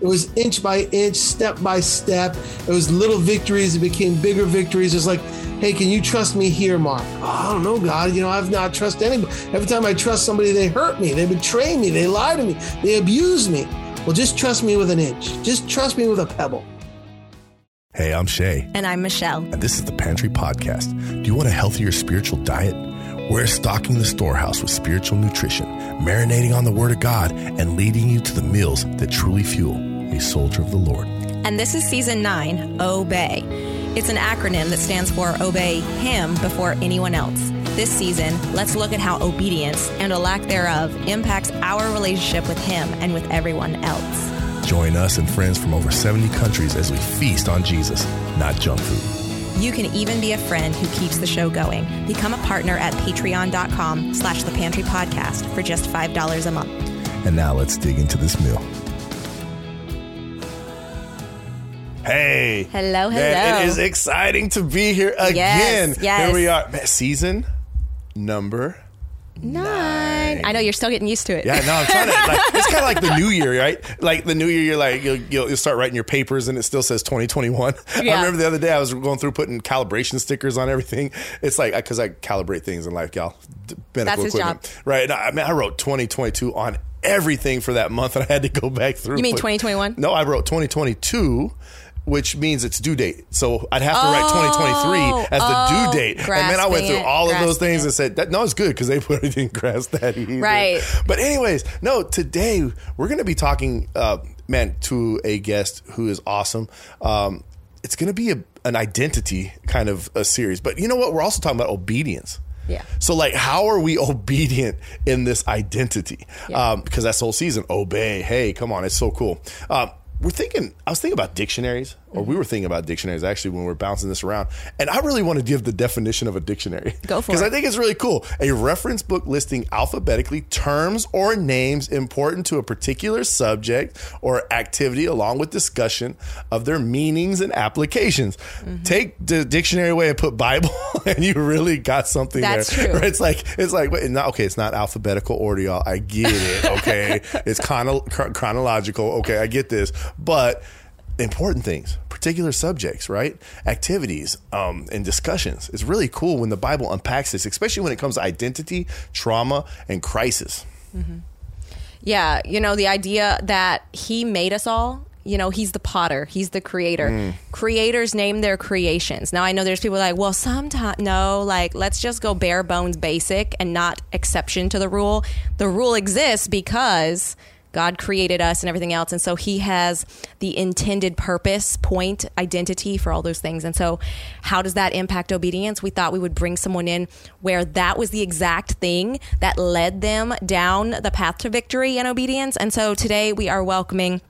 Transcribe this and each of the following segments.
It was inch by inch, step by step. It was little victories. It became bigger victories. It's like, hey, can you trust me here, Mark? Oh, I don't know, God. You know, I've not trusted anybody. Every time I trust somebody, they hurt me. They betray me. They lie to me. They abuse me. Well, just trust me with an inch. Just trust me with a pebble. Hey, I'm Shay. And I'm Michelle. And this is the Pantry Podcast. Do you want a healthier spiritual diet? We're stocking the storehouse with spiritual nutrition, marinating on the Word of God, and leading you to the meals that truly fuel a soldier of the Lord. And this is season nine Obey. It's an acronym that stands for Obey Him before anyone else. This season, let's look at how obedience and a lack thereof impacts our relationship with Him and with everyone else. Join us and friends from over 70 countries as we feast on Jesus, not junk food. You can even be a friend who keeps the show going. Become a partner at patreon.com slash the pantry podcast for just $5 a month. And now let's dig into this meal. Hey. Hello, hello. Man, it is exciting to be here again. Yes, yes. Here we are. Man, season number Nine. I know you're still getting used to it. Yeah, no, I'm trying to. Like, it's kind of like the new year, right? Like the new year, you're like you'll, you'll, you'll start writing your papers, and it still says 2021. Yeah. I remember the other day I was going through putting calibration stickers on everything. It's like because I calibrate things in life, y'all. Medical That's his equipment, job. right? And I, I mean, I wrote 2022 on everything for that month, and I had to go back through. You mean 2021? No, I wrote 2022. Which means it's due date. So I'd have to write Oh, 2023 as the oh, due date. And then I went through all of those things it. and said, that, no, it's good because they probably didn't grasp that either. Right. But anyways, no, today we're going to be talking, uh, man, to a guest who is awesome. Um, it's going to be a, an identity kind of a series. But you know what? We're also talking about obedience. Yeah. So, like, how are we obedient in this identity? Yeah. Um, because that's the whole season. Obey. Hey, come on. It's so cool. Um, we're thinking, I was thinking about dictionaries, or we were thinking about dictionaries actually when we are bouncing this around. And I really want to give the definition of a dictionary. Go for it. Because I think it's really cool. A reference book listing alphabetically terms or names important to a particular subject or activity, along with discussion of their meanings and applications. Mm-hmm. Take the dictionary away and put Bible, and you really got something That's there. true. It's like it's like wait, not, okay, it's not alphabetical order, y'all. I get it. Okay, it's chrono- chron- chronological. Okay, I get this, but important things, particular subjects, right? Activities um, and discussions. It's really cool when the Bible unpacks this, especially when it comes to identity, trauma, and crisis. Yeah, you know, the idea that he made us all, you know, he's the potter, he's the creator. Mm. Creators name their creations. Now, I know there's people like, well, sometimes, no, like, let's just go bare bones basic and not exception to the rule. The rule exists because God created us and everything else. And so he has the intended purpose, point, identity for all those things. And so, how does that impact obedience? We thought we would bring someone in where that was the exact thing that led them down the path to victory and obedience. And so, today we are welcoming.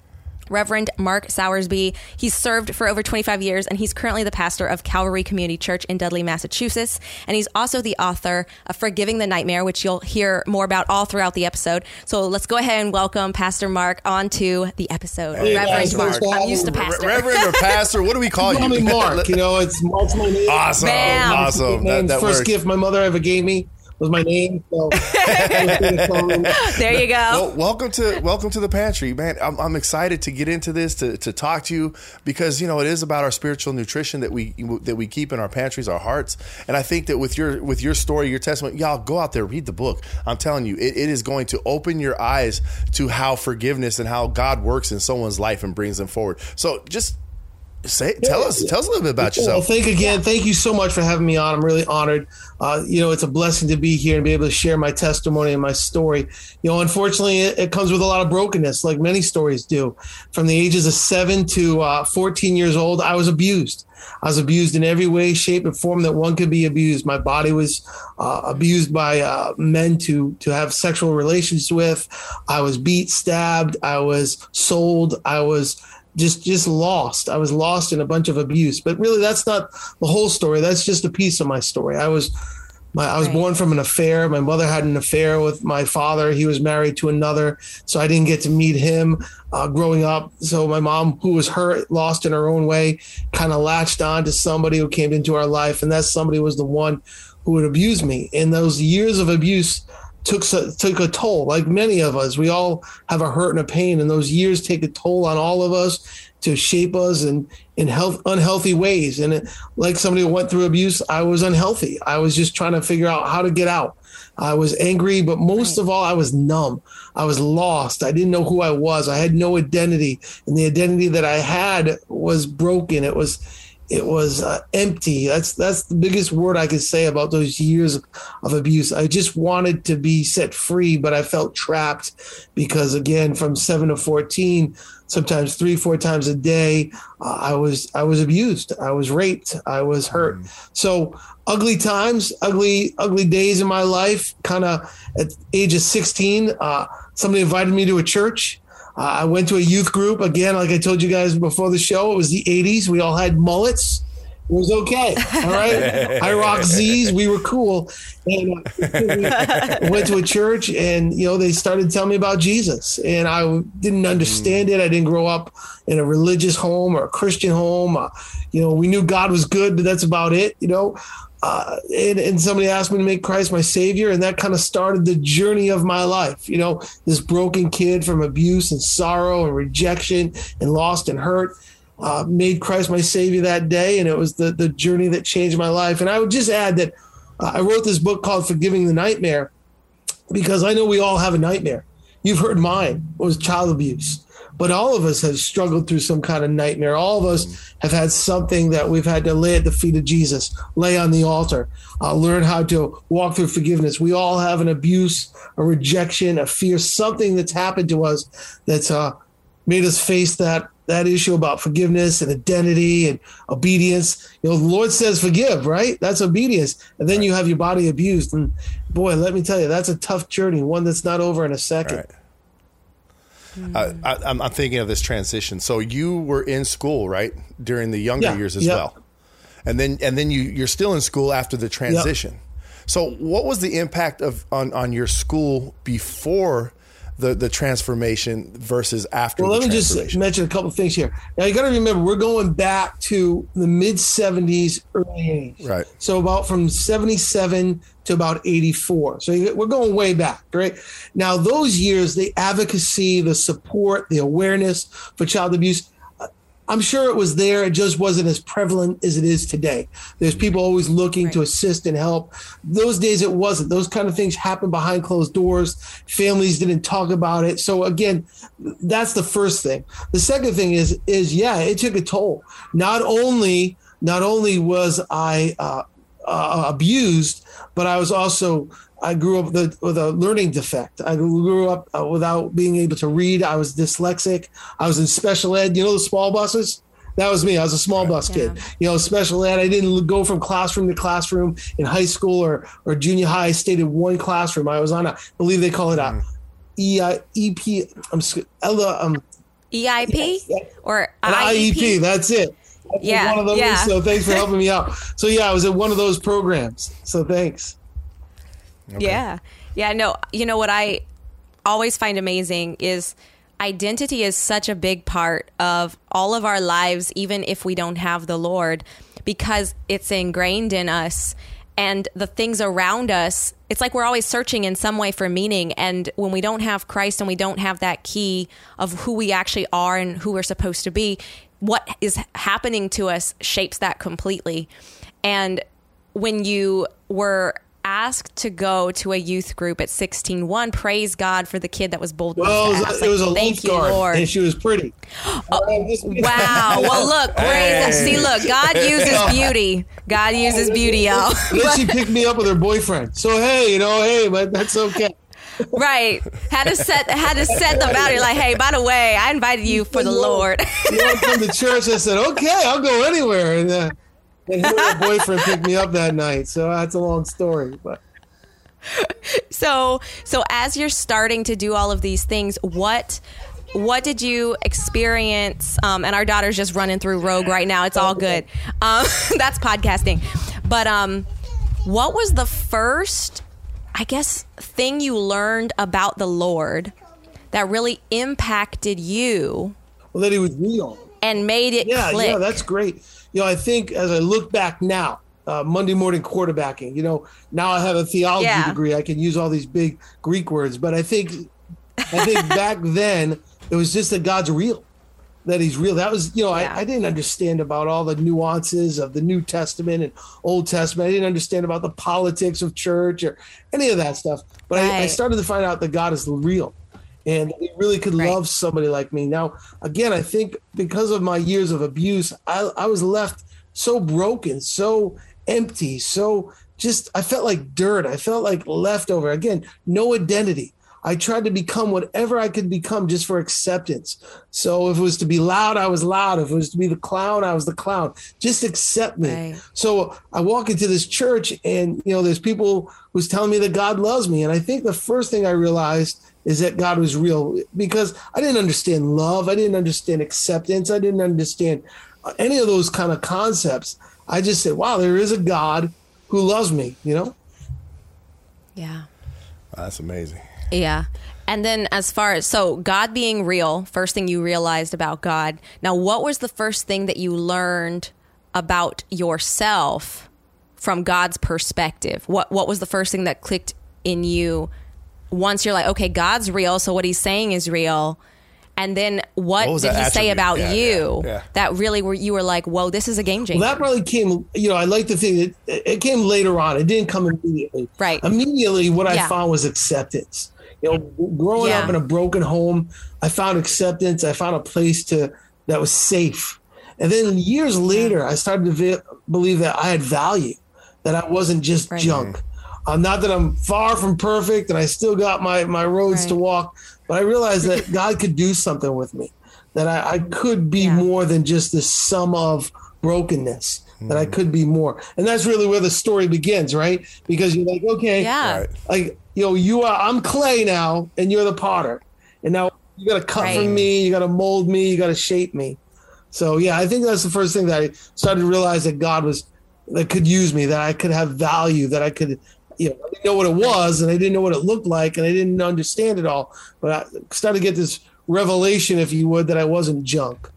Reverend Mark Sowersby. He's served for over 25 years and he's currently the pastor of Calvary Community Church in Dudley, Massachusetts. And he's also the author of Forgiving the Nightmare, which you'll hear more about all throughout the episode. So let's go ahead and welcome Pastor Mark onto the episode. Hey, Reverend guys, thanks Mark. for I'm used to me. pastor. Reverend or pastor, what do we call Call you? me Mark. You know, it's Mark's my name. awesome, Bam. awesome. That, that first works. gift my mother ever gave me was my name. So there you go. Well, welcome to welcome to the pantry, man. I'm, I'm excited to get into this to, to talk to you because you know it is about our spiritual nutrition that we that we keep in our pantries, our hearts. And I think that with your with your story, your testimony, y'all go out there read the book. I'm telling you, it, it is going to open your eyes to how forgiveness and how God works in someone's life and brings them forward. So just say, tell us, tell us a little bit about Well, yourself. thank again. Thank you so much for having me on. I'm really honored. Uh, you know, it's a blessing to be here and be able to share my testimony and my story. You know, unfortunately, it, it comes with a lot of brokenness, like many stories do. From the ages of seven to uh, 14 years old, I was abused. I was abused in every way, shape, and form that one could be abused. My body was uh, abused by uh, men to to have sexual relations with. I was beat, stabbed. I was sold. I was just just lost. I was lost in a bunch of abuse. But really, that's not the whole story. That's just a piece of my story. I was my, I was Right. born from an affair. My mother had an affair with my father. He was married to another, so I didn't get to meet him uh, growing up. So my mom, who was hurt, lost in her own way, kind of latched on to somebody who came into our life, and that somebody was the one who would abuse me. In those years of abuse took took a toll. Like many of us, we all have a hurt and a pain, and those years take a toll on all of us to shape us in in health unhealthy ways. And it, like somebody who went through abuse, I was unhealthy. I was just trying to figure out how to get out. I was angry, but most right. of all, I was numb. I was lost. I didn't know who I was. I had no identity, and the identity that I had was broken. It was it was uh, empty. That's that's the biggest word I could say about those years of abuse. I just wanted to be set free, but I felt trapped because again, from seven to fourteen, sometimes three, four times a day, uh, I was I was abused. I was raped. I was hurt. Mm. So ugly times, ugly ugly days in my life. Kind of at age of sixteen, uh, somebody invited me to a church I went to a youth group again, like I told you guys before the show. It was the '80s. We all had mullets. It was okay. All right. I rock Z's. We were cool. And uh, went to a church and, you know, they started telling me about Jesus. And I didn't understand it. I didn't grow up in a religious home or a Christian home. Uh, you know, we knew God was good, but that's about it, you know uh, and, and, somebody asked me to make Christ my savior, and that kind of started the journey of my life. You know, this broken kid from abuse and sorrow and rejection and lost and hurt uh, made Christ my savior that day, and it was the the journey that changed my life. And I would just add that uh, I wrote this book called "Forgiving the Nightmare" because I know we all have a nightmare. You've heard mine was child abuse but all of us have struggled through some kind of nightmare. All of us have had something that we've had to lay at the feet of Jesus, lay on the altar, uh, learn how to walk through forgiveness. We all have an abuse, a rejection, a fear, something that's happened to us that's uh, made us face that that issue about forgiveness and identity and obedience. You know, the Lord says forgive, right? That's obedience. And then right. you have your body abused. And boy, let me tell you, that's a tough journey, one that's not over in a second. Right. Mm. I, am thinking of this transition. So you were in school, right, during the younger yeah, years as well, and then and then you you're still in school after the transition. So what was the impact of on on your school before the the transformation versus after. Well, let me just mention a couple things here. Now you got to remember we're going back to the mid '70s, early '80s. Right. So about from '77 to about 84. So we're going way back, right? Now those years, the advocacy, the support, the awareness for child abuse I'm sure it was there. It just wasn't as prevalent as it is today. There's people always looking right. to assist and help. Those days it wasn't. Those kind of things happened behind closed doors. Families didn't talk about it. So again, that's the first thing. The second thing is is yeah, it took a toll. Not only not only was I uh, uh, abused, but I was also I grew up with a, with a, learning defect. I grew up uh, without being able to read. I was dyslexic. I was in special ed. You know the small buses? That was me. I was a small bus yeah. kid. You know, special ed. I didn't go from classroom to classroom in high school or, or junior high. I stayed in one classroom. I was on a, I believe they call it a mm. EIEP. I'm Ella. Um, EIP yeah, or IEP? IEP. That's it. yeah. One of those. Yeah. So thanks for helping me out. So yeah, I was at one of those programs. So thanks. Okay. Yeah. Yeah. No, you know what I always find amazing is identity is such a big part of all of our lives, even if we don't have the Lord, because it's ingrained in us and the things around us. It's like we're always searching in some way for meaning. And when we don't have Christ and we don't have that key of who we actually are and who we're supposed to be, what is happening to us shapes that completely. And when you were asked to go to a youth group at 16. One, praise God for the kid that was bold. Well, it was, a, it was a Thank you, Lord. and she was pretty. Oh, wow. Well, look, praise. Hey. See, look, God uses beauty. God uses beauty, y'all. then she picked me up with her boyfriend. So hey, you know, hey, but that's okay. right. Had to set had to set the boundary. Like, hey, by the way, I invited you for the Lord. you want to come to church? I said, okay, I'll go anywhere. And uh, and her boyfriend picked me up that night. So that's a long story, but. So, so as you're starting to do all of these things, what what did you experience? Um, and our daughter's just running through Rogue right now. It's all good. Um, that's podcasting. But um, what was the first, I guess, thing you learned about the Lord that really impacted you? Well, that He was real and made it. Yeah, click? yeah, that's great you know, I think as I look back now, uh, Monday morning quarterbacking. You know, now I have a theology Yeah. degree. I can use all these big Greek words, but I think I think back then it was just that God's real, that He's real. That was, you know, Yeah. I, I didn't understand about all the nuances of the New Testament and Old Testament. I didn't understand about the politics of church or any of that stuff. But I, I started to find out that God is real and He really could Right. love somebody like me. Now, again, I think because of my years of abuse, I, I was left so broken, so empty, so just, I felt like dirt. I felt like leftover. Again, no identity. I tried to become whatever I could become just for acceptance. So if it was to be loud, I was loud. If it was to be the clown, I was the clown. Just accept me. Right. So I walk into this church and you know there's people who's telling me that God loves me and I think the first thing I realized is that God was real because I didn't understand love, I didn't understand acceptance, I didn't understand uh, any of those kind of concepts. I just said, "Wow, there is a God who loves me," you know? Yeah. That's amazing. Yeah. And then as far as so God being real, first thing you realized about God. Now, what was the first thing that you learned about yourself from God's perspective? What what was the first thing that clicked in you once you're like, okay, God's real, so what he's saying is real. And then what, What did that he say about Yeah, you yeah, yeah. that really were you were like, whoa, this is a game changer? Well, that probably came, you know, I like the thing that it it came later on. It didn't come immediately. Right. Immediately, what I found was acceptance. You know, growing Yeah. up in a broken home, I found acceptance. I found a place to that was safe. And then years later, I started to vi- believe that I had value, that I wasn't just Right. junk. Uh, not that I'm far from perfect and I still got my, my roads to walk, but I realized that God could do something with me, that I, I could be Yeah. more than just the sum of brokenness, that I could be more. And that's really where the story begins, right? Because you're like, okay, yeah. Right. like, you know, you are, I'm clay now and you're the potter. And now you got to cut Right. from me, you got to mold me, you got to shape me. So, yeah, I think that's the first thing that I started to realize that God was, that could use me, that I could have value, that I could, you know, I didn't know what it was and I didn't know what it looked like and I didn't understand it all. But I started to get this revelation, if you would, that I wasn't junk.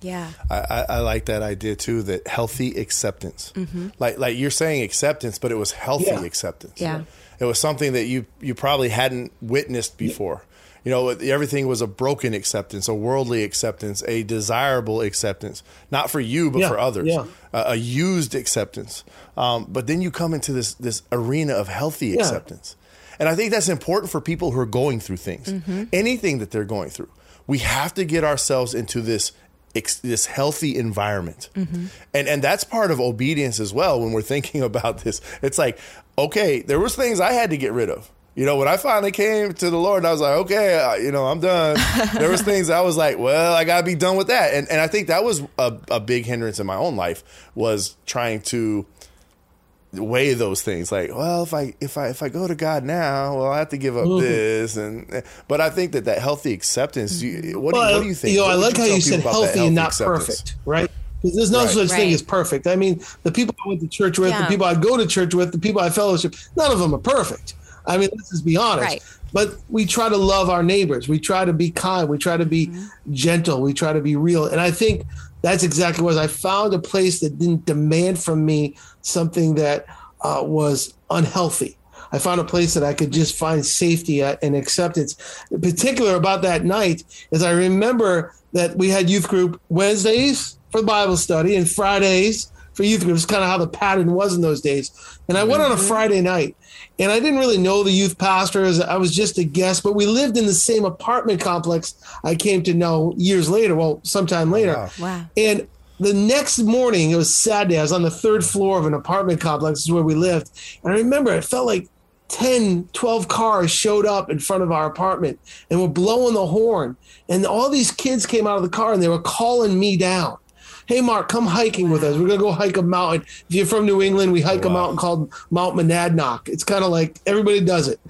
Yeah. I, I, I like that idea too. That healthy acceptance, mm-hmm. like like you're saying acceptance, but it was healthy Yeah. acceptance. Yeah. it was something that you you probably hadn't witnessed before. You know, everything was a broken acceptance, a worldly acceptance, a desirable acceptance, not for you but Yeah, for others, yeah. a, a used acceptance. Um, but then you come into this this arena of healthy Yeah. acceptance, and I think that's important for people who are going through things, anything that they're going through. We have to get ourselves into this this healthy environment, and and that's part of obedience as well. When we're thinking about this, it's like, okay, there was things I had to get rid of. You know, when I finally came to the Lord, I was like, okay, uh, you know, I'm done. there was things I was like, well, I gotta be done with that, and and I think that was a, a big hindrance in my own life was trying to weigh those things like well if i if i if i go to god now well i have to give up this and but i think that that healthy acceptance you, what, do, you- what do you think know, What I would like how you said about that healthy and not acceptance? perfect, right? Because there's no Right. such thing as perfect. I mean, the people I went to church with, the people I go to church with, the people I fellowship, none of them are perfect. I mean, let's just be honest. Right. But we try to love our neighbors. We try to be kind. We try to be gentle. We try to be real. And I think that's exactly what I found a place that didn't demand from me something that uh, was unhealthy. I found a place that I could just find safety at and acceptance. In particular, about that night, is I remember that we had youth group Wednesdays for Bible study and Fridays for youth groups, kind of how the pattern was in those days. And I went on a mm-hmm. Friday night, and I didn't really know the youth pastors. I was just a guest, but we lived in the same apartment complex. I came to know years later, well, sometime later. Wow. Wow. And the next morning, it was Saturday. I was on the third floor of an apartment complex, is where we lived. And I remember it felt like 10, 12 cars showed up in front of our apartment and were blowing the horn. And all these kids came out of the car and they were calling me down. Hey, Mark, come hiking with us. We're going to go hike a mountain. If you're from New England, we hike a Wow. mountain called Mount Monadnock. It's kind of like everybody does it.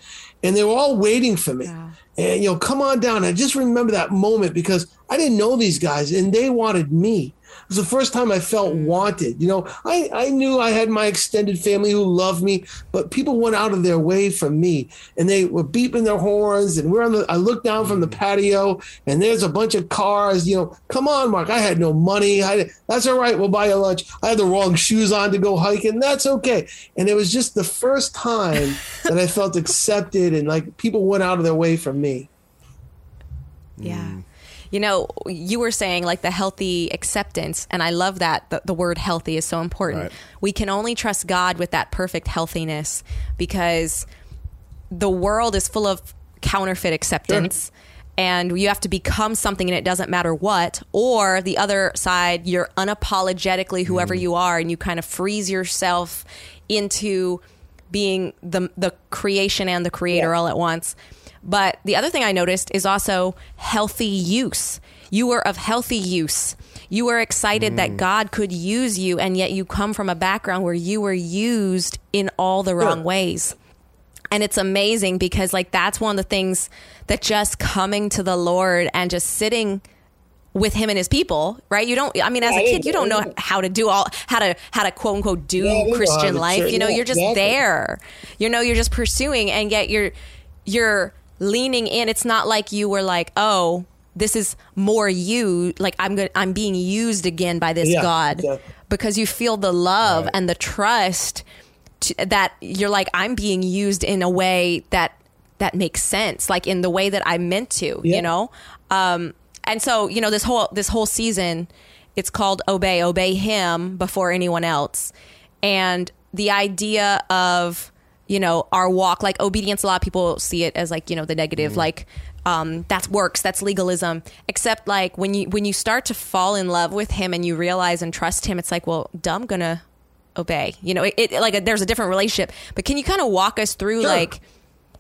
And they were all waiting for me. Wow. and you know, come on down. I just remember that moment because I didn't know these guys and they wanted me. It was the first time I felt mm. wanted. You know, I, I knew I had my extended family who loved me, but people went out of their way for me and they were beeping their horns. And we're on the, I looked down from the mm. patio and there's a bunch of cars. You know, come on, Mark. I had no money. I, that's all right. We'll buy you lunch. I had the wrong shoes on to go hiking. That's okay. And it was just the first time that I felt accepted and like people went out of their way for me. Yeah mm. You know, you were saying like the healthy acceptance, and I love that the, the word healthy is so important. Right. We can only trust God with that perfect healthiness because the world is full of counterfeit acceptance. Sure. And you have to become something, and it doesn't matter what. Or the other side, you're unapologetically whoever mm. you are, and you kind of freeze yourself into being the the creation and the creator yeah. all at once. But the other thing I noticed is also healthy use. You were of healthy use. You were excited mm. that God could use you, and yet you come from a background where you were used in all the wrong sure. ways. And it's amazing because, like, that's one of the things that just coming to the Lord and just sitting with him and his people, right? You don't. I mean, as a kid, you don't know how to do all how to how to quote unquote do yeah, Christian life. You know, you're just there. You know, you're just pursuing, and yet you're you're leaning in. It's not like you were like, oh, this is more you. Like I'm good. I'm being used again by this yeah, God exactly. because you feel the love right. and the trust to, that you're like I'm being used in a way that that makes sense, like in the way that I meant to. Yeah. You know, um, and so you know this whole this whole season, it's called obey, obey Him before anyone else, and the idea of you know, our walk, like obedience, a lot of people see it as like, you know, the negative, mm. like, um, that's works, that's legalism. Except like when you when you start to fall in love with him and you realize and trust him, it's like, well, dumb gonna obey. You know, it, it like a, there's a different relationship. But can you kind of walk us through sure. like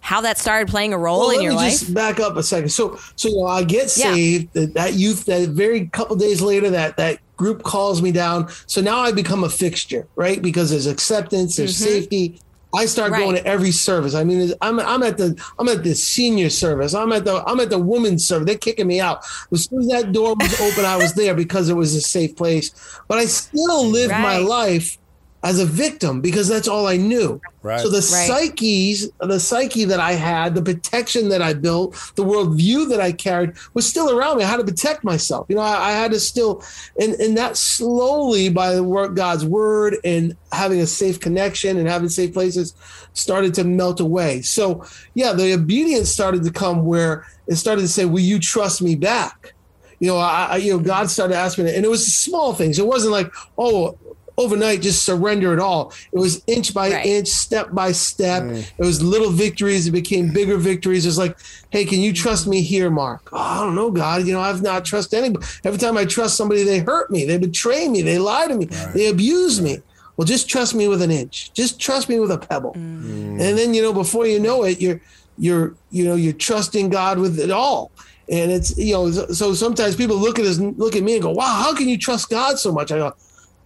how that started playing a role well, in your life? Just back up a second. So so you know, I get saved. Yeah. That, that youth that very couple days later that that group calls me down. So now I become a fixture, right? Because there's acceptance, there's mm-hmm. safety, I start right. going to every service. I mean, I'm I'm at the I'm at the senior service. I'm at the I'm at the women's service. They're kicking me out. As soon as that door was open, I was there because it was a safe place. But I still live right. my life as a victim because that's all I knew. Right. So the right. psyches, the psyche that I had, the protection that I built, the worldview that I carried was still around me. I had to protect myself. You know, I, I had to still, and, and that slowly by the work God's word and having a safe connection and having safe places started to melt away. So yeah, the obedience started to come where it started to say, will you trust me back? you know, I, you know, God started asking me, and it was small things. It wasn't like, oh, overnight just surrender it all. It was inch by right. inch, step by step. Mm. It was little victories. It became bigger victories. It's like, hey, can you trust me here, Mark? Oh, I don't know, God. You know, I've not trusted anybody. Every time I trust somebody, they hurt me. They betray me. They lie to me. Right. They abuse right. me. Well, just trust me with an inch. Just trust me with a pebble. Mm. And then, you know, before you know it, you're you're you know you're trusting God with it all. And it's you know so sometimes people look at us look at me and go, "Wow, how can you trust God so much?" I go,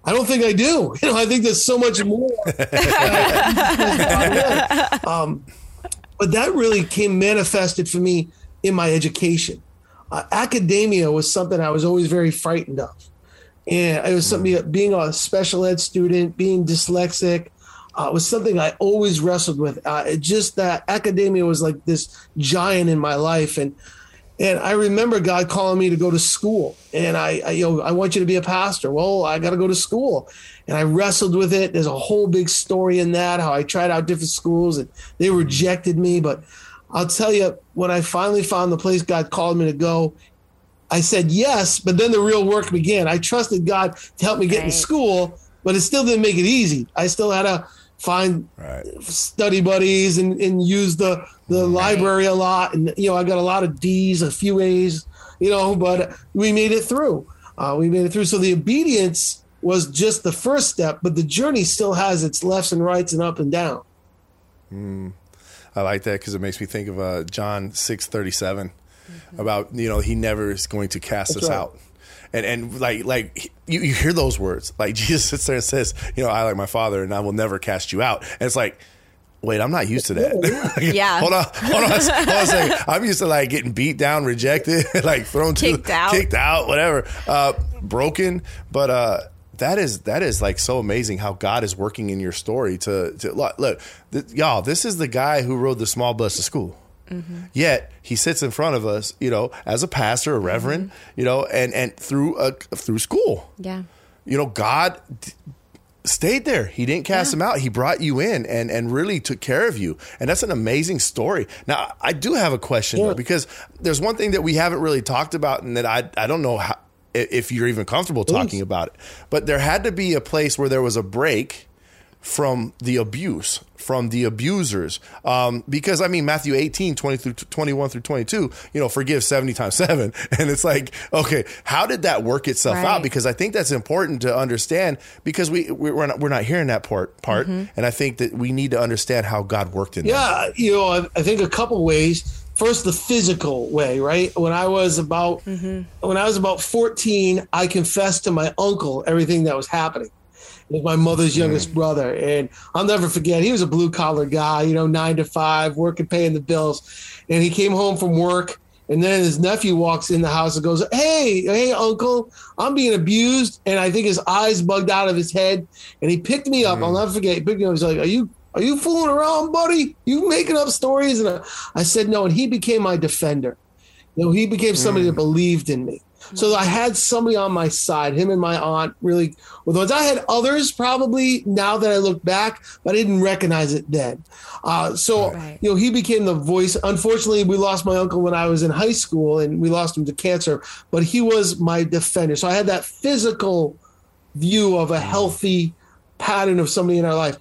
I don't think I do. You know, I think there's so much more. um, but that really came manifested for me in my education. Uh, academia was something I was always very frightened of. And it was something being a special ed student, being dyslexic, uh, was something I always wrestled with. Uh, just that academia was like this giant in my life. And and I remember God calling me to go to school, and I, I, you know, I want you to be a pastor. Well, I got to go to school, and I wrestled with it. There's a whole big story in that how I tried out different schools and they rejected me. But I'll tell you, when I finally found the place God called me to go, I said yes. But then the real work began. I trusted God to help me get right. in school, but it still didn't make it easy. I still had to find right. study buddies and, and use the the right. library a lot and you know i got a lot of d's a few a's you know but we made it through uh, we made it through so the obedience was just the first step but the journey still has its lefts and rights and up and down mm. i like that because it makes me think of uh, john 6 37 mm-hmm. about you know he never is going to cast That's us right. out and and like like you, you hear those words like Jesus sits there and says, you know, I like my Father, and I will never cast you out. And it's like wait, I'm not used to that. Yeah. hold on, hold on, hold on a second. I'm used to like getting beat down, rejected, like thrown Kicked to, out. kicked out, whatever, uh, broken. But uh, that is that is like so amazing how God is working in your story. To, to look, look th- y'all, this is the guy who rode the small bus to school. Yet he sits in front of us, you know, as a pastor, a reverend, you know, and and through a through school Yeah. you know, God d- stayed there. He didn't cast Yeah. him out. He brought you in and and really took care of you. And that's an amazing story. Now, I do have a question though, because there's one thing that we haven't really talked about, and that I I don't know how if you're even comfortable talking about it. But there had to be a place where there was a break from the abuse, from the abusers. Um, because I mean, Matthew 18, 20 through 21 through 22, you know, forgive 70 times seven. And it's like, okay, how did that work itself out? Because I think that's important to understand because we, we- we're not, we're not hearing that part, part. And I think that we need to understand how God worked in that. Yeah, you know, I, I think a couple ways. First, the physical way, right? When I was about when I was about fourteen, I confessed to my uncle everything that was happening. Was my mother's mm. youngest brother, and I'll never forget. He was a blue collar guy, you know, nine to five, working, paying the bills. And he came home from work, and then his nephew walks in the house and goes, "Hey, hey, uncle, I'm being abused." And I think his eyes bugged out of his head, and he picked me up. I'll mm. never forget. He picked me up. He's like, "Are you are you fooling around, buddy? You making up stories?" And I, I said, "No." And he became my defender. You know, he became somebody that mm. believed in me. So I had somebody on my side. Him and my aunt really were the ones. I had others probably now that I look back, but I didn't recognize it then. Uh, so Right. you know, he became the voice. Unfortunately, we lost my uncle when I was in high school, and we lost him to cancer. But he was my defender. So I had that physical view of a healthy pattern of somebody in our life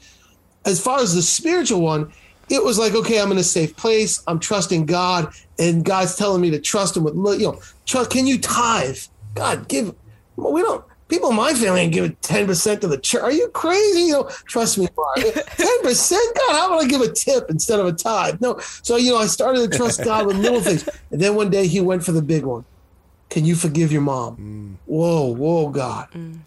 as far as the spiritual one, it was like, okay, I'm in a safe place. I'm trusting God, and God's telling me to trust Him with, you know, trust. Can you tithe? God, give. well, We don't. People in my family ain't giving ten percent to the church. Are you crazy? You know, trust me, ten percent. God, how about I give a tip instead of a tithe? No. So you know, I started to trust God with little things, and then one day He went for the big one. Can you forgive your mom? Mm. Whoa, whoa, God. Mm.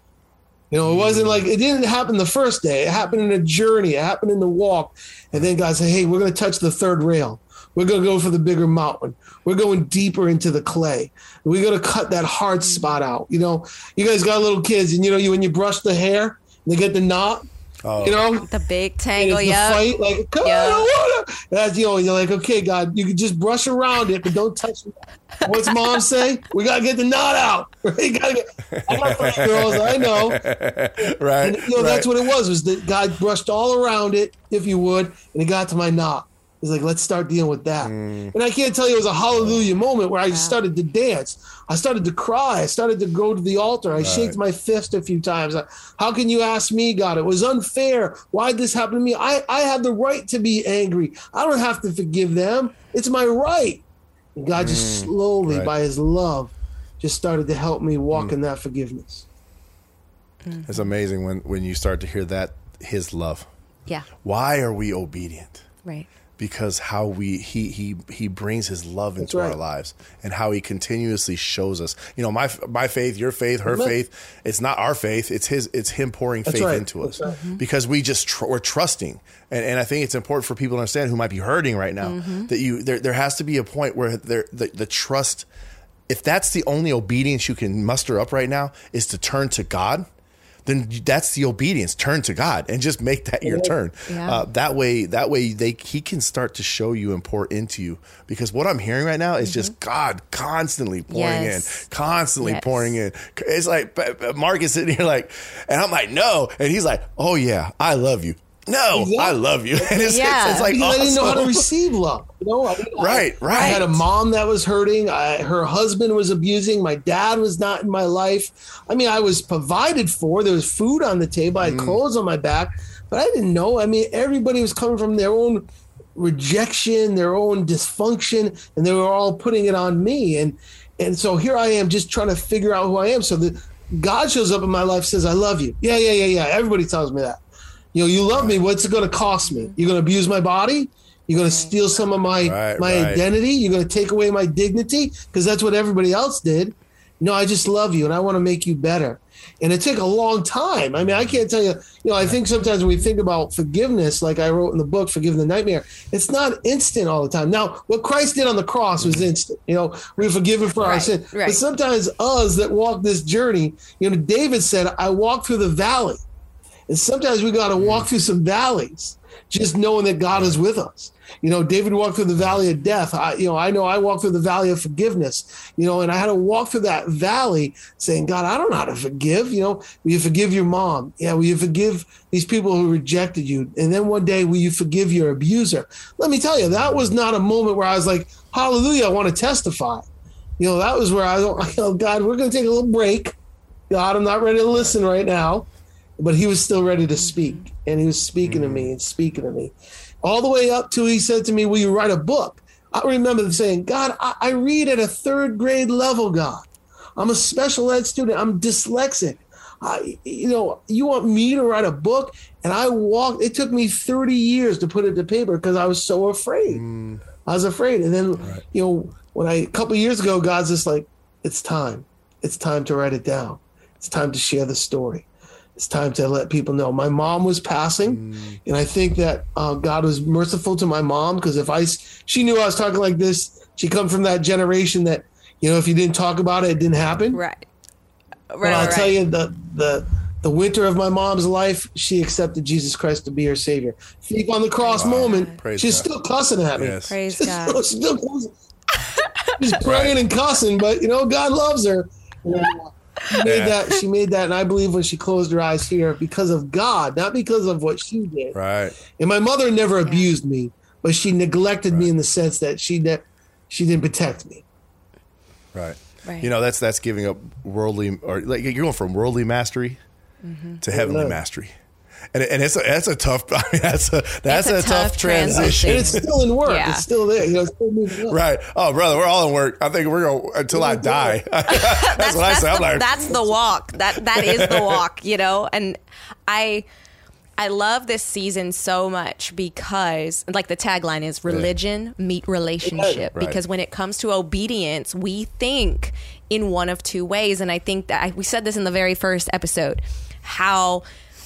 You know, it wasn't like it didn't happen the first day. It happened in a journey. It happened in the walk. And then God said, Hey, we're going to touch the third rail. We're going to go for the bigger mountain. We're going deeper into the clay. We're going to cut that hard spot out. You know, you guys got little kids, and you know, you when you brush the hair, they get the knot. Oh. You know, The big tangle, it's the yeah. fight. Like, come Yeah. on, I wanna. That's you know, you're like, okay, God, you can just brush around it, but don't touch it. What's mom say? We gotta get the knot out. Right? Gotta get, I got three girls, I know. right. And, you know, that's what it was, was that God brushed all around it, if you would, and it got to my knot. He's like, let's start dealing with that. Mm. And I can't tell you it was a hallelujah moment where I just started to dance. I started to cry. I started to go to the altar. I shaked my fist a few times. I- How can you ask me, God? It was unfair. Why did this happen to me? I, I have the right to be angry. I don't have to forgive them. It's my right. And God just slowly, Mm. right. by his love, just started to help me walk Mm. in that forgiveness. It's amazing when, when you start to hear that, his love. Yeah. Why are we obedient? Right. Because how we he he he brings his love into right. our lives and how he continuously shows us you know my my faith your faith her Amen. faith it's not our faith it's his it's him pouring That's faith right. into us right. because we just tr- we're trusting and, and I think it's important for people to understand who might be hurting right now that you there there has to be a point where there the, the trust if that's the only obedience you can muster up right now is to turn to God then that's the obedience. Turn to God and just make that your turn. Yeah. Uh, that way, that way they he can start to show you and pour into you. Because what I'm hearing right now is just God constantly pouring Mm-hmm. Yes. in, constantly Yes. pouring in. It's like Mark is sitting here like, and I'm like, no, and he's like, oh yeah, I love you. No, Exactly. I love you. And it's, Yeah. it's, it's like because I didn't know how to receive love. You know, I, I- Right, right. I had a mom that was hurting. I, her husband was abusing. My dad was not in my life. I mean, I was provided for. There was food on the table. I had Mm. clothes on my back, but I didn't know. I mean, everybody was coming from their own rejection, their own dysfunction, and they were all putting it on me. And and so here I am, just trying to figure out who I am. So the God shows up in my life, says, "I love you." Yeah, yeah, yeah, yeah. Everybody tells me that. You know, you love me. What's it going to cost me? You're going to abuse my body. You're going to steal some of my Right, my right. identity. You're going to take away my dignity because that's what everybody else did. No, I just love you and I want to make you better. And it took a long time. I mean, I can't tell you, you know, I think sometimes when we think about forgiveness, like I wrote in the book, Forgive the Nightmare, it's not instant all the time. Now, what Christ did on the cross was instant. You know, we are forgiven for our Right, sin. right. But sometimes us that walk this journey, you know, David said, I walk through the valley. And sometimes we got to walk through some valleys, just knowing that God is with us. You know, David walked through the valley of death. I, you know, I know I walked through the valley of forgiveness. You know, and I had to walk through that valley, saying, "God, I don't know how to forgive." You know, will you forgive your mom? Yeah, will you forgive these people who rejected you? And then one day, will you forgive your abuser? Let me tell you, that was not a moment where I was like, "Hallelujah, I want to testify." You know, that was where I don't. Oh God, we're going to take a little break. God, I'm not ready to listen right now but he was still ready to mm-hmm. speak and he was speaking to me mm-hmm. and speaking to me. All the way up to he said to me will you write a book? I remember saying god i, I read at a third grade level god. I'm a special ed student. I'm dyslexic. I, you know you want me to write a book? And i walked it took me 30 years to put it to paper because i was so afraid. Mm. I was afraid. And then you know when i a couple years ago god's just like it's time. It's time to write it down. It's time to share the story it's time to let people know. My mom was passing, and I think that uh, God was merciful to my mom because if I, she knew I was talking like this. She come from that generation that, you know, if you didn't talk about it, it didn't happen. Right. Right. But I'll right, tell you the the the winter of my mom's life, she accepted Jesus Christ to be her savior. Thief on the cross moment, Praise she's God. still cussing at me. Yes. Praise She's God. still, still cussing. She's praying and cussing, but you know God loves her. You know, she made Yeah. that. She made that, and I believe when she closed her eyes here, because of God, not because of what she did. Right. And my mother never abused me, but she neglected me in the sense that she ne- she didn't protect me. Right. Right. You know, that's that's giving up worldly or like you're going from worldly mastery Mm-hmm. to heavenly mastery. And, and it's a that's a tough I mean that's a that's a a, tough, tough transition. And it's still in work. Yeah. It's still there. You know, still moving. Right. Oh, brother, we're all in work. I think we're going until I die. that's, what I say. I'm the, like, that's the walk. That that is the walk, you know. And I I love this season so much because like the tagline is religion meet relationship Right. because when it comes to obedience, we think in one of two ways and I think that I, we said this in the very first episode how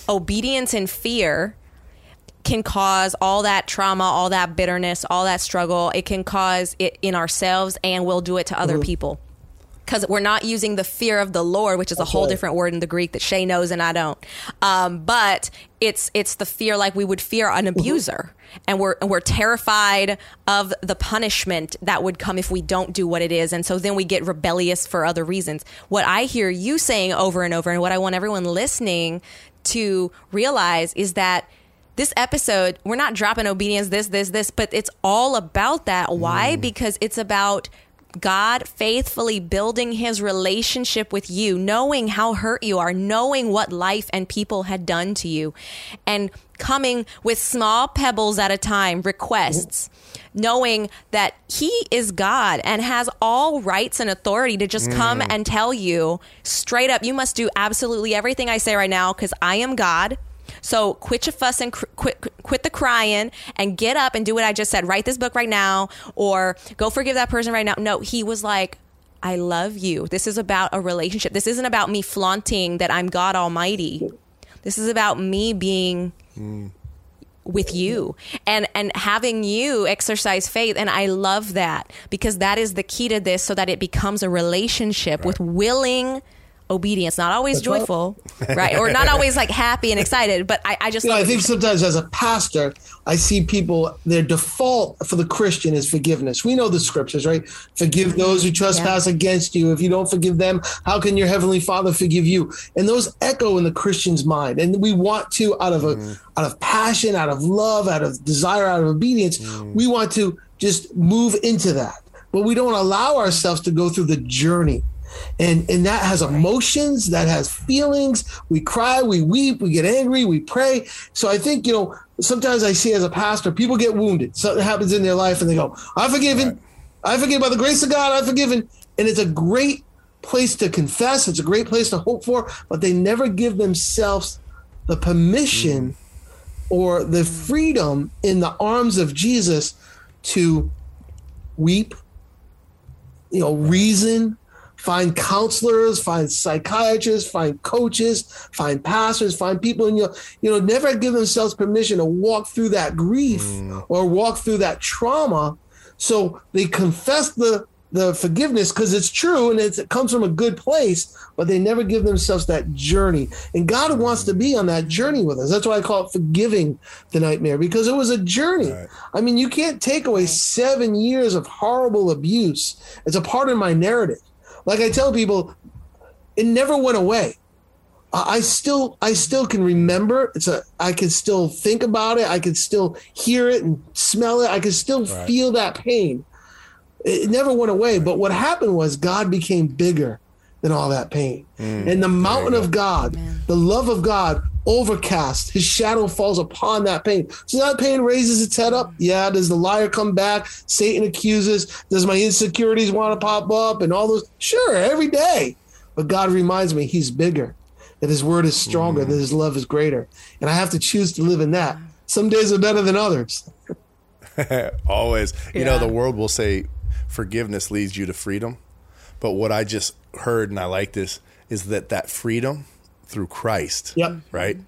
obedience and fear can cause all that trauma, all that bitterness, all that struggle. It can cause it in ourselves and we'll do it to other people. Because we're not using the fear of the Lord, which is a whole different word in the Greek that Shay knows and I don't. Um, but it's it's the fear like we would fear an abuser, and we're and we're terrified of the punishment that would come if we don't do what it is, and so then we get rebellious for other reasons. What I hear you saying over and over, and what I want everyone listening to realize is that this episode, we're not dropping obedience, this, this, this, but it's all about that. Why? Mm. Because it's about God faithfully building his relationship with you, knowing how hurt you are, knowing what life and people had done to you, and coming with small pebbles at a time, requests, knowing that he is God and has all rights and authority to just come mm. and tell you straight up, you must do absolutely everything I say right now because I am God. So quit your fuss and cr- quit quit the crying and get up and do what I just said. Write this book right now or go forgive that person right now. No, he was like, I love you. This is about a relationship. This isn't about me flaunting that I'm God Almighty. This is about me being mm. With you and and having you exercise faith. And I love that because that is the key to this so that it becomes a relationship with willing obedience not always That's joyful right or not always like happy and excited but I, I just You know, I think sometimes as a pastor, I see people, their default for the Christian is forgiveness. We know the scriptures, right? Forgive those who trespass against you. If you don't forgive them, how can your heavenly Father forgive you? And those echo in the Christian's mind. And we want to, out of a mm. out of passion, out of love, out of desire, out of obedience, mm. we want to just move into that. But we don't allow ourselves to go through the journey and and that has emotions that has feelings. We cry we weep we get angry we pray. So i think you know sometimes i see as a pastor people get wounded. Something happens in their life and they go i'm forgiven. I forgive by the grace of god. I'm forgiven. And it's a great place to confess. It's a great place to hope for but they never give themselves the permission mm-hmm. or the freedom in the arms of jesus to weep you know reason find counselors, find psychiatrists, find coaches, find pastors, find people in your, you know, never give themselves permission to walk through that grief mm. or walk through that trauma. So they confess the the forgiveness because it's true and it's, it comes from a good place, but they never give themselves that journey. And God wants to be on that journey with us. That's why I call it forgiving the nightmare because it was a journey. Right. I mean, you can't take away seven years of horrible abuse. It's a part of my narrative. Like I tell people, it never went away. I still I still can remember it's a I can still think about it I can still hear it and smell it I can still right. feel that pain it never went away. But what happened was God became bigger than all that pain. Mm, and the mountain of God, Amen. the love of God, overcast. His shadow falls upon that pain. So that pain raises its head up. Yeah, does the liar come back? Satan accuses. Does my insecurities want to pop up and all those? Sure, every day. But God reminds me he's bigger, that his word is stronger, mm. that his love is greater. And I have to choose to live in that. Some days are better than others. Always. You know, the world will say forgiveness leads you to freedom. But what I just heard, and I like this, is that that freedom through Christ, yep. right,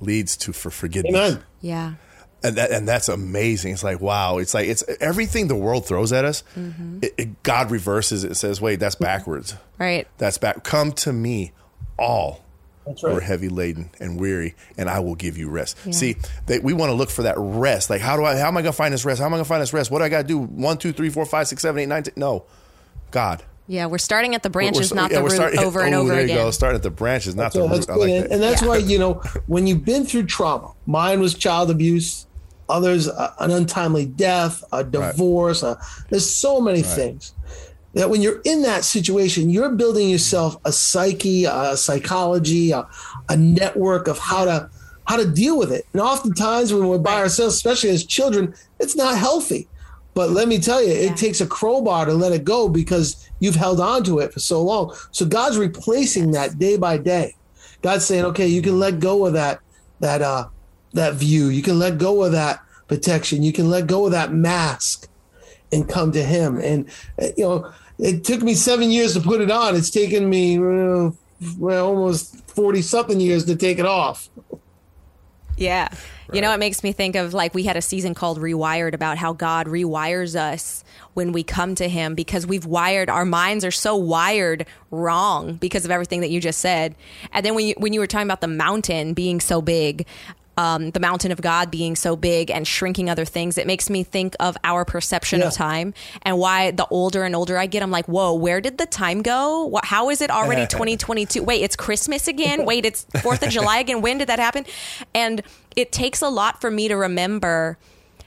leads to for forgiveness. Amen. Yeah. And that and that's amazing. It's like wow. It's like it's everything the world throws at us. Mm-hmm. It, it, God reverses it says, "Wait, that's backwards. Right. That's back. Come to me, all that's right. We're heavy laden and weary, and I will give you rest. Yeah. See, they, we want to look for that rest. Like, how do I? How am I going to find this rest? How am I going to find this rest? What do I got to do? One, two, three, four, five, six, seven, eight, nine. Ten. No, God. Yeah, we're starting at the branches, we're, we're, not yeah, the root, starting, over and oh, over there again. You go. Starting at the branches, not that's the root. Like that. And that's yeah. why you know when you've been through trauma. Mine was child abuse. Others, uh, an untimely death, a divorce. Right. Uh, there's so many right. things that when you're in that situation, you're building yourself a psyche, a psychology, a, a network of how to how to deal with it. And oftentimes when we're by ourselves, especially as children, it's not healthy. But let me tell you, yeah. it takes a crowbar to let it go because you've held on to it for so long. So God's replacing that day by day. God's saying, okay, you can let go of that that uh that view. You can let go of that protection. You can let go of that mask and come to him. And uh, you know, it took me seven years to put it on. It's taken me well, almost 40 something years to take it off. Yeah. Right. You know, it makes me think of like we had a season called Rewired about how God rewires us when we come to Him because we've wired, our minds are so wired wrong because of everything that you just said. And then when you, when you were talking about the mountain being so big, um, the mountain of God being so big and shrinking other things, it makes me think of our perception yeah. of time and why the older and older I get, I'm like, whoa, where did the time go? How is it already 2022? Wait, it's Christmas again? Wait, it's 4th of July again? When did that happen? And it takes a lot for me to remember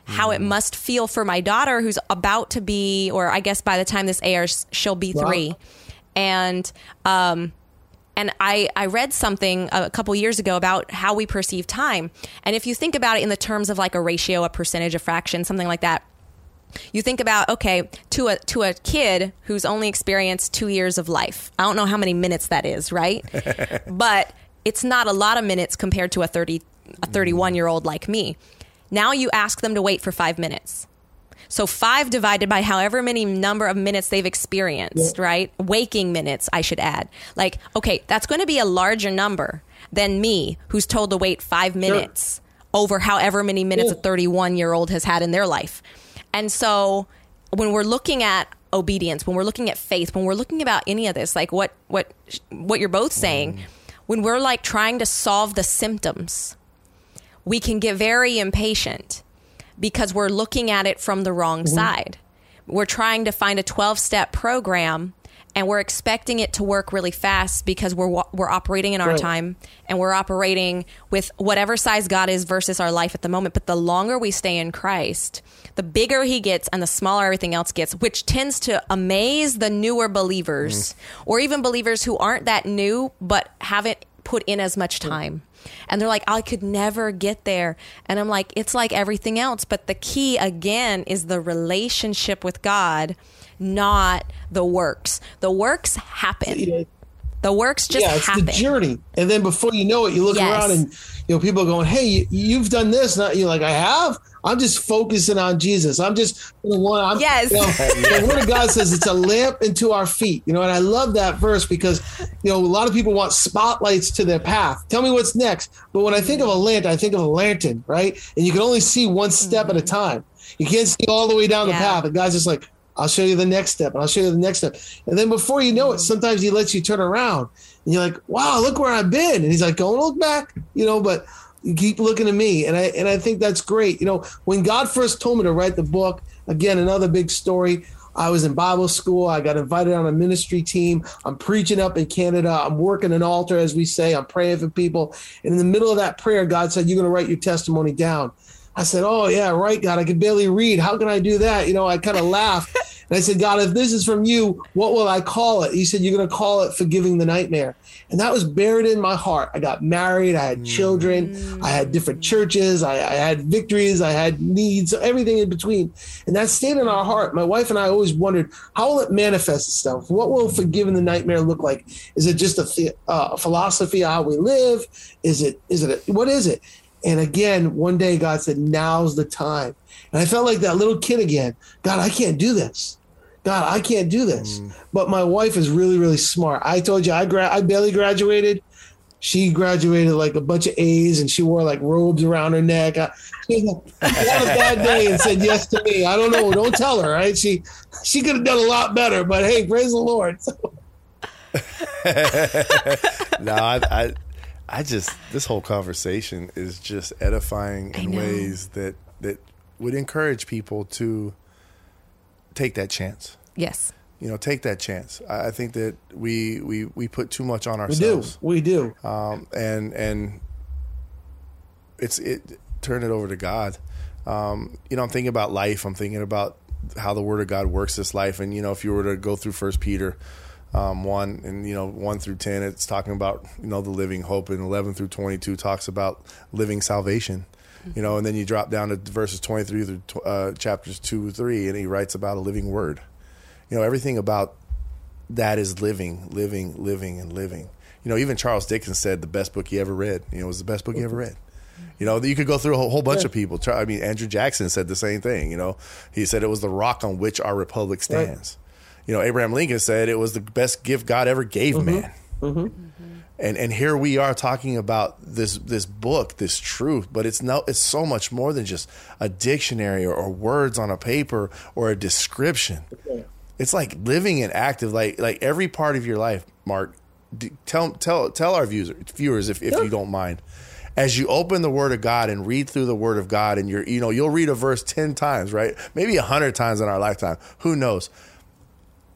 how it mm. must feel for my daughter who's about to be, or I guess by the time this airs, she'll be three. Wow. And, um, and I, I read something a couple years ago about how we perceive time. And if you think about it in the terms of like a ratio, a percentage, a fraction, something like that, you think about okay to a to a kid who's only experienced two years of life. I don't know how many minutes that is, right? but it's not a lot of minutes compared to a thirty a thirty one year old like me. Now you ask them to wait for five minutes. So five divided by however many number of minutes they've experienced, yeah. right? Waking minutes, I should add. Like, okay, that's going to be a larger number than me, who's told to wait five minutes sure. over however many minutes yeah. a 31 year old has had in their life. And so when we're looking at obedience, when we're looking at faith, when we're looking about any of this, like what what what you're both saying, mm. when we're like trying to solve the symptoms, we can get very impatient because we're looking at it from the wrong mm-hmm. side. We're trying to find a 12 step program and we're expecting it to work really fast because we're we're operating in our right. time and we're operating with whatever size God is versus our life at the moment. But the longer we stay in Christ, the bigger He gets and the smaller everything else gets, which tends to amaze the newer believers mm. or even believers who aren't that new but haven't put in as much time. And they're like, I could never get there. And I'm like, it's like everything else. But the key, again, is the relationship with God, not the works. The works happen. The works just yeah, it's happen. the journey. And then before you know it, you look Yes. around and you know people are going, "Hey, you, you've done this." Not you're like, "I have." I'm just focusing on Jesus. I'm just the one. I'm, Yes. You know, the Word of God says it's a lamp into our feet. You know, and I love that verse because you know a lot of people want spotlights to their path. Tell me what's next. But when I think of a lamp, I think of a lantern, right? And you can only see one step at a time. You can't see all the way down the Mm-hmm. Path. And God's just like, I'll show you the next step, and I'll show you the next step. And then before you know it, mm. sometimes He lets you turn around, and you're like, "Wow, look where I've been." And He's like, "Don't look back," you know. But you keep looking at me, and I and I think that's great. You know, when God first told me to write the book, again, another big story. I was in Bible school. I got invited on a ministry team. I'm preaching up in Canada. I'm working an altar, as we say. I'm praying for people. And in the middle of that prayer, God said, You're going to write your testimony down. I said, Oh, yeah, right, God. I can barely read. How can I do that? You know, I kind of laughed. And I said, God, if this is from you, what will I call it? He said, You're going to call it Forgiving the Nightmare. And that was buried in my heart. I got married. I had children. I had different churches. I, I had victories. I had needs, everything in between. And that stayed in our heart. My wife and I always wondered, how will it manifest itself? What will Forgiving the Nightmare look like? Is it just a, the, uh, philosophy of how we live? Is it, is it, a, what is it? And again, one day God said, now's the time. And I felt like that little kid again. God, I can't do this. God, I can't do this. Hmm. But my wife is really, really smart. I told you, I gra- I barely graduated. She graduated like a bunch of A's, and she wore like robes around her neck. I, she had a bad day and said yes to me. I don't know. Don't tell her, right? She she could have done a lot better. But hey, praise the Lord. no, I, I, I just this whole conversation is just edifying in ways that that would encourage people to take that chance. yes. You know, take that chance. I, I think that we we we put too much on ourselves. We do. We do. um, and and it's it. Turn it over to God. Um, you know, I'm thinking about life. I'm thinking about how the Word of God works this life. And you know, if you were to go through First Peter um, one and you know one through ten, it's talking about you know the living hope, and eleven through twenty two talks about living salvation. You know, and then you drop down to verses twenty three through uh, chapters two three, and he writes about a living Word. You know, everything about that is living, living, living, and living. You know, even Charles Dickens said the best book he ever read. You know, was the best book he ever read. You know, you could go through a whole, whole bunch of people. I mean, Andrew Jackson said the same thing. You know, he said it was the rock on which our republic stands. You know, Abraham Lincoln said it was the best gift God ever gave mm-hmm. man. Mm-hmm. Mm-hmm. And and here we are talking about this this book, this truth, but it's no it's so much more than just a dictionary or, or words on a paper or a description. It's like living and active, like like every part of your life. Mark, d- tell tell tell our viewers viewers if, if you don't mind, as you open the Word of God and read through the Word of God, and you're you know you'll read a verse ten times, right? Maybe a hundred times in our lifetime. Who knows?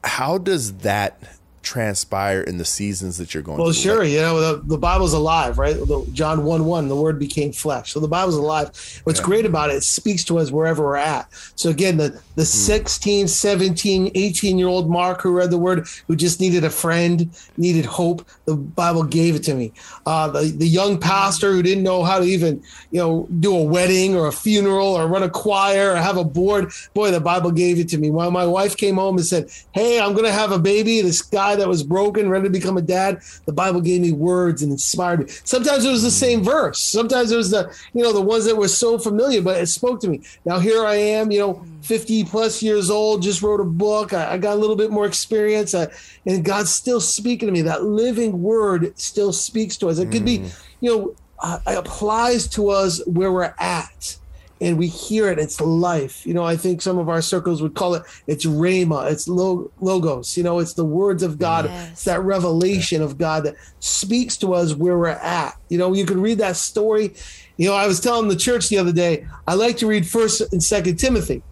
How does that transpire in the seasons that you're going? Through. Well, through? sure. Like, You know, the, the Bible's alive, right? John 1 1, the word became flesh. So the Bible's alive. What's great about it, it speaks to us wherever we're at. So again, the, the 16, 17, 18 year old Mark who read the word, who just needed a friend, needed hope, the Bible gave it to me. Uh, the, the young pastor who didn't know how to even, you know, do a wedding or a funeral or run a choir or have a board, boy, the Bible gave it to me. When my wife came home and said, Hey, I'm going to have a baby, this guy that was broken, ready to become a dad, the Bible gave me words and inspired me. Sometimes it was the same verse. Sometimes it was the, you know, the ones that were so familiar, but it spoke to me. Now here I am, you know, 50 plus years old, just wrote a book. I, I got a little bit more experience, uh, and God's still speaking to me. That living word still speaks to us. It could be, you know, uh, it applies to us where we're at and we hear it. It's life. You know, I think some of our circles would call it, it's Rhema, it's lo- logos. You know, it's the words of God. Yes. It's that revelation of God that speaks to us where we're at. You know, you can read that story. You know, I was telling the church the other day, I like to read First and Second Timothy.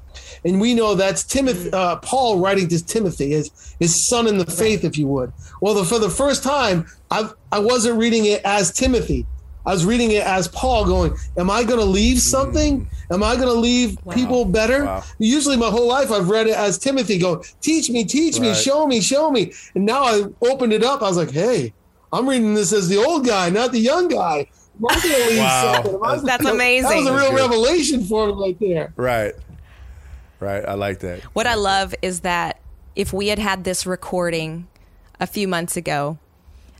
And we know that's Timothy, uh, Paul writing to Timothy, his, his son in the faith, if you would. Well, the, for the first time, I, I wasn't reading it as Timothy. I was reading it as Paul going, Am I going to leave something? Am I going to leave people better? Wow. Usually, my whole life, I've read it as Timothy going, Teach me, teach me, show me, show me. And now I opened it up. I was like, Hey, I'm reading this as the old guy, not the young guy. Am I gonna leave Wow. something? Am I- That's That was amazing. a real good. revelation for me right there. right, right. I like that. What I love is that if we had had this recording a few months ago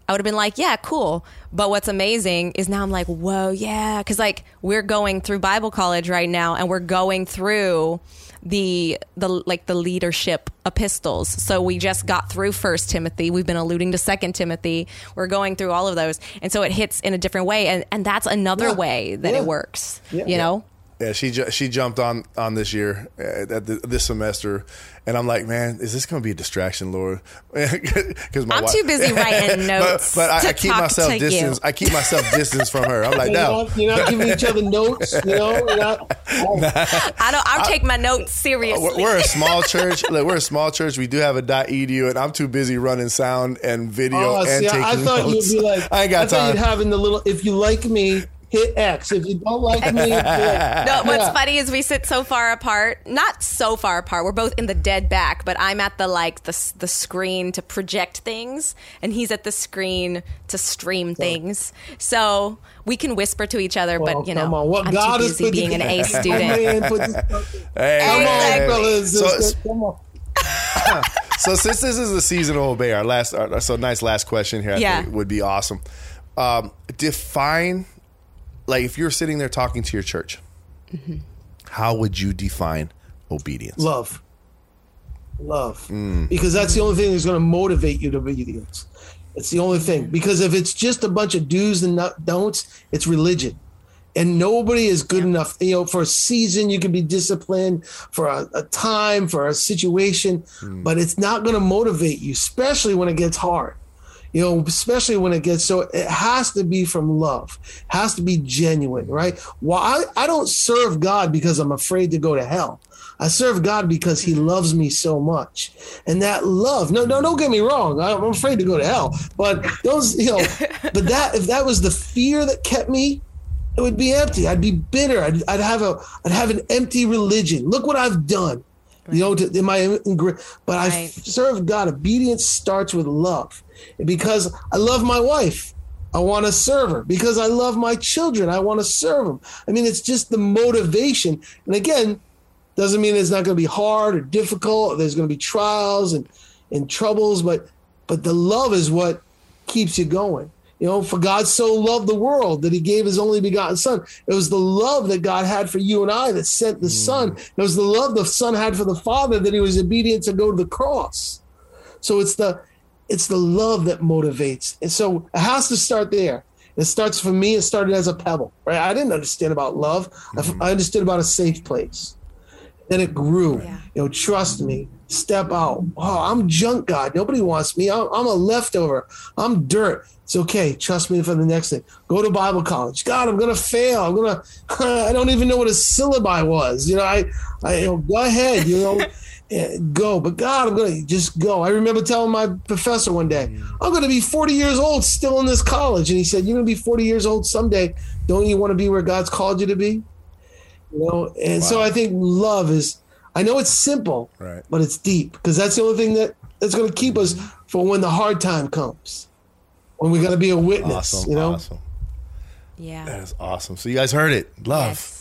I would have been like, yeah, cool. But what's amazing is now I'm like, whoa, yeah. Cause like we're going through Bible college right now and we're going through the the like the leadership epistles. So we just got through First Timothy. We've been alluding to Second Timothy. We're going through all of those, and so it hits in a different way, and and that's another Yeah. way that Yeah. it works. Yeah. You know, Yeah, she ju- she jumped on on this year uh, at the, this semester, and I'm like, man, is this going to be a distraction, Lord? Because I'm too busy writing notes but, but I, to I keep talk myself to you. distance. I keep myself distance from her. I'm like, You're no. not, you're not giving each other notes, you know. You're not, I don't. I'll take my notes seriously. We're, we're a small church. Look, we're a small church. We do have a dot .edu, and I'm too busy running sound and video oh, and see, taking I thought notes. you'd be like, I ain't got thought time. you'd have in the little. If you like me, hit X. If you don't like me, hit, No, what's Yeah. funny is we sit so far apart. Not so far apart. We're both in the dead back, but I'm at the like the the screen to project things, and he's at the screen to stream things. So we can whisper to each other, Well, but you come know, on. What I'm God too has busy put being an A student. Man, put this- Hey, Come hey, on, brothers and So- Come on. so since this is the season of obey, our last, our, so nice last question here, I Yeah. think would be awesome. Um, define, like, if you're sitting there talking to your church, Mm-hmm. how would you define obedience? Love. Love. Mm. Because that's the only thing that's going to motivate you to obedience. It's the only thing. Because if it's just a bunch of do's and not don'ts, it's religion. And nobody is good enough. You know, for a season, you can be disciplined for a, a time, for a situation, Mm. but it's not going to motivate you, especially when it gets hard. You know, especially when it gets so, it has to be from love, has to be genuine, right? Well, I, I don't serve God because I'm afraid to go to hell. I serve God because He loves me so much, and that love. No, no, don't get me wrong. I'm afraid to go to hell, but those, you know, but that if that was the fear that kept me, it would be empty. I'd be bitter. I'd, I'd have a, I'd have an empty religion. Look what I've done. You know, to, in my, but I Right. serve God. Obedience starts with love, because I love my wife. I want to serve her because I love my children. I want to serve them. I mean, it's just the motivation. And again, doesn't mean it's not going to be hard or difficult. There's going to be trials and, and troubles, but but the love is what keeps you going. You know, for God so loved the world that he gave his only begotten son. It was the love that God had for you and I that sent the son. Mm. It was the love the son had for the father that he was obedient to go to the cross. So it's the it's the love that motivates. And so it has to start there. It starts for me, it started as a pebble, right? I didn't understand about love. I- mm-hmm. I understood about a safe place. Then it grew. Yeah. You know, trust me, step out. Oh, I'm junk God. Nobody wants me. I'm, I'm a leftover. I'm dirt. It's okay. Trust me for the next thing. Go to Bible college. God, I'm gonna fail. I'm gonna. I don't even know what a syllabi was. You know, I, I you know, go ahead. You know, eh, go. But God, I'm gonna just go. I remember telling my professor one day, I'm gonna be 40 years old still in this college, and he said, "You're gonna be 40 years old someday. Don't you want to be where God's called you to be?" You know, and so I think love is. I know it's simple, Right. but it's deep because that's the only thing that that's going to keep us mm-hmm. for when the hard time comes, when we're going to be a witness. Awesome. you know, Awesome. Yeah. That is awesome. So you guys heard it. Love. Yes.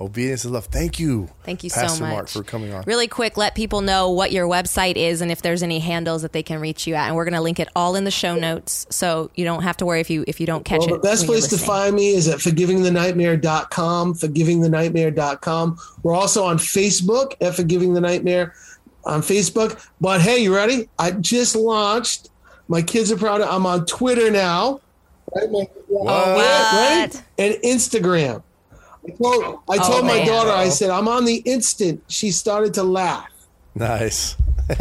Obedience is love. Thank you. Thank you Pastor so much. Mark for coming on. Really quick, let people know what your website is and if there's any handles that they can reach you at, and we're going to link it all in the show notes, so you don't have to worry if you if you don't catch well, it. the best place to find me is at forgivingthenightmare.com, forgivingthenightmare.com. We're also on Facebook at Forgiving the Nightmare on Facebook. But hey, you ready? I just launched. My kids are proud. Of, I'm on Twitter now. Right? My, uh, What? Right? And Instagram. I told, I Oh, my man. daughter, I said, I'm on the instant. She started to laugh. Nice.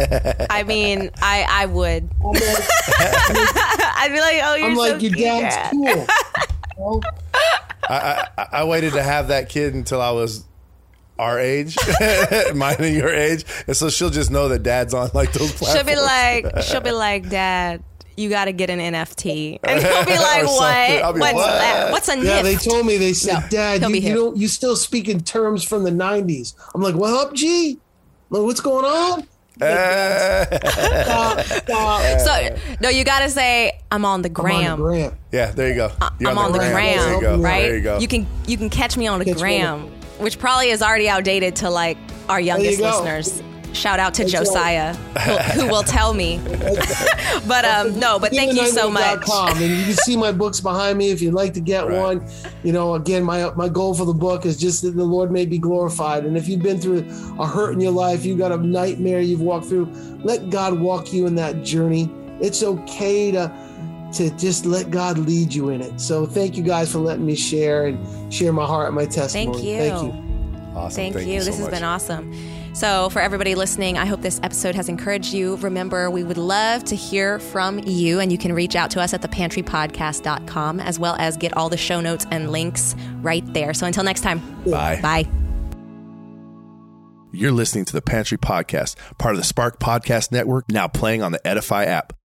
I mean, I I would. I'm like, I'd be like, oh, you're I'm so like your cute, dad's Dad." cool. You know? I, I, I waited to have that kid until I was our age, mine and your age, and so she'll just know that dad's on like those platforms. She'll be like, she'll be like, Dad, you got to get an NFT, and he'll be like, what? I'll be, What's "What?" that? What's a Yeah, they told me they said, No, Dad, you, be you don't you still speak in terms from the '90s. I'm like, well, up, G. Like, what's going on? Stop, stop. So no, you got to say, I'm on the I'm on the gram. gram. yeah, there you go. You're I'm on the gram. gram, There you go. right? There you go. can you can catch me on the Catch me on gram, which probably is already outdated to like our There you youngest go. listeners. Shout out to Josiah, who, who will tell me. but um, no, but thank you so much. And you can see my books behind me if you'd like to get right. one. You know, again, my my goal for the book is just that the Lord may be glorified. And if you've been through a hurt in your life, you've got a nightmare you've walked through, let God walk you in that journey. It's okay to to just let God lead you in it. So thank you guys for letting me share and share my heart and my testimony. Thank you. Thank you. Awesome. Thank, thank you. you so this much. has been awesome. So, for everybody listening, I hope this episode has encouraged you. Remember, we would love to hear from you, and you can reach out to us at thepantrypodcast.com as well as get all the show notes and links right there. So, until next time, bye. Bye. You're listening to the Pantry Podcast, part of the Spark Podcast Network, now playing on the Edify app.